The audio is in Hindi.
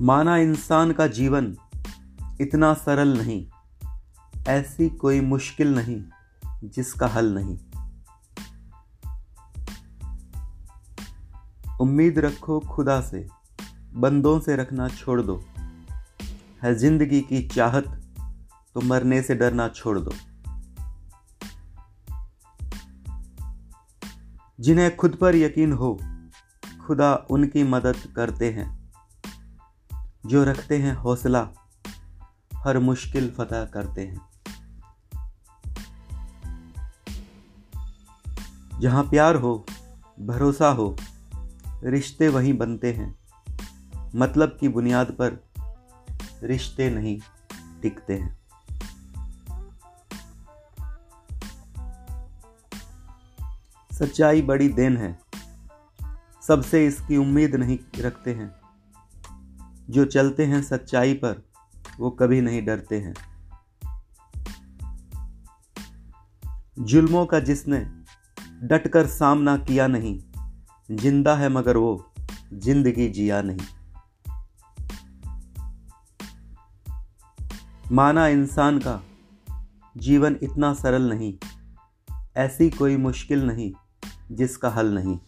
माना इंसान का जीवन इतना सरल नहीं, ऐसी कोई मुश्किल नहीं जिसका हल नहीं। उम्मीद रखो खुदा से, बंदों से रखना छोड़ दो। है ज़िंदगी की चाहत तो मरने से डरना छोड़ दो। जिन्हें खुद पर यकीन हो, खुदा उनकी मदद करते हैं। जो रखते हैं हौसला, हर मुश्किल फतह करते हैं। जहाँ प्यार हो, भरोसा हो, रिश्ते वहीं बनते हैं। मतलब की बुनियाद पर रिश्ते नहीं टिकते हैं। सच्चाई बड़ी देन है। सबसे इसकी उम्मीद नहीं रखते हैं। जो चलते हैं सच्चाई पर, वो कभी नहीं डरते हैं। जुल्मों का जिसने डटकर सामना किया नहीं, ज़िंदा है मगर वो ज़िंदगी जिया नहीं। माना इंसान का जीवन इतना सरल नहीं, ऐसी कोई मुश्किल नहीं जिसका हल नहीं।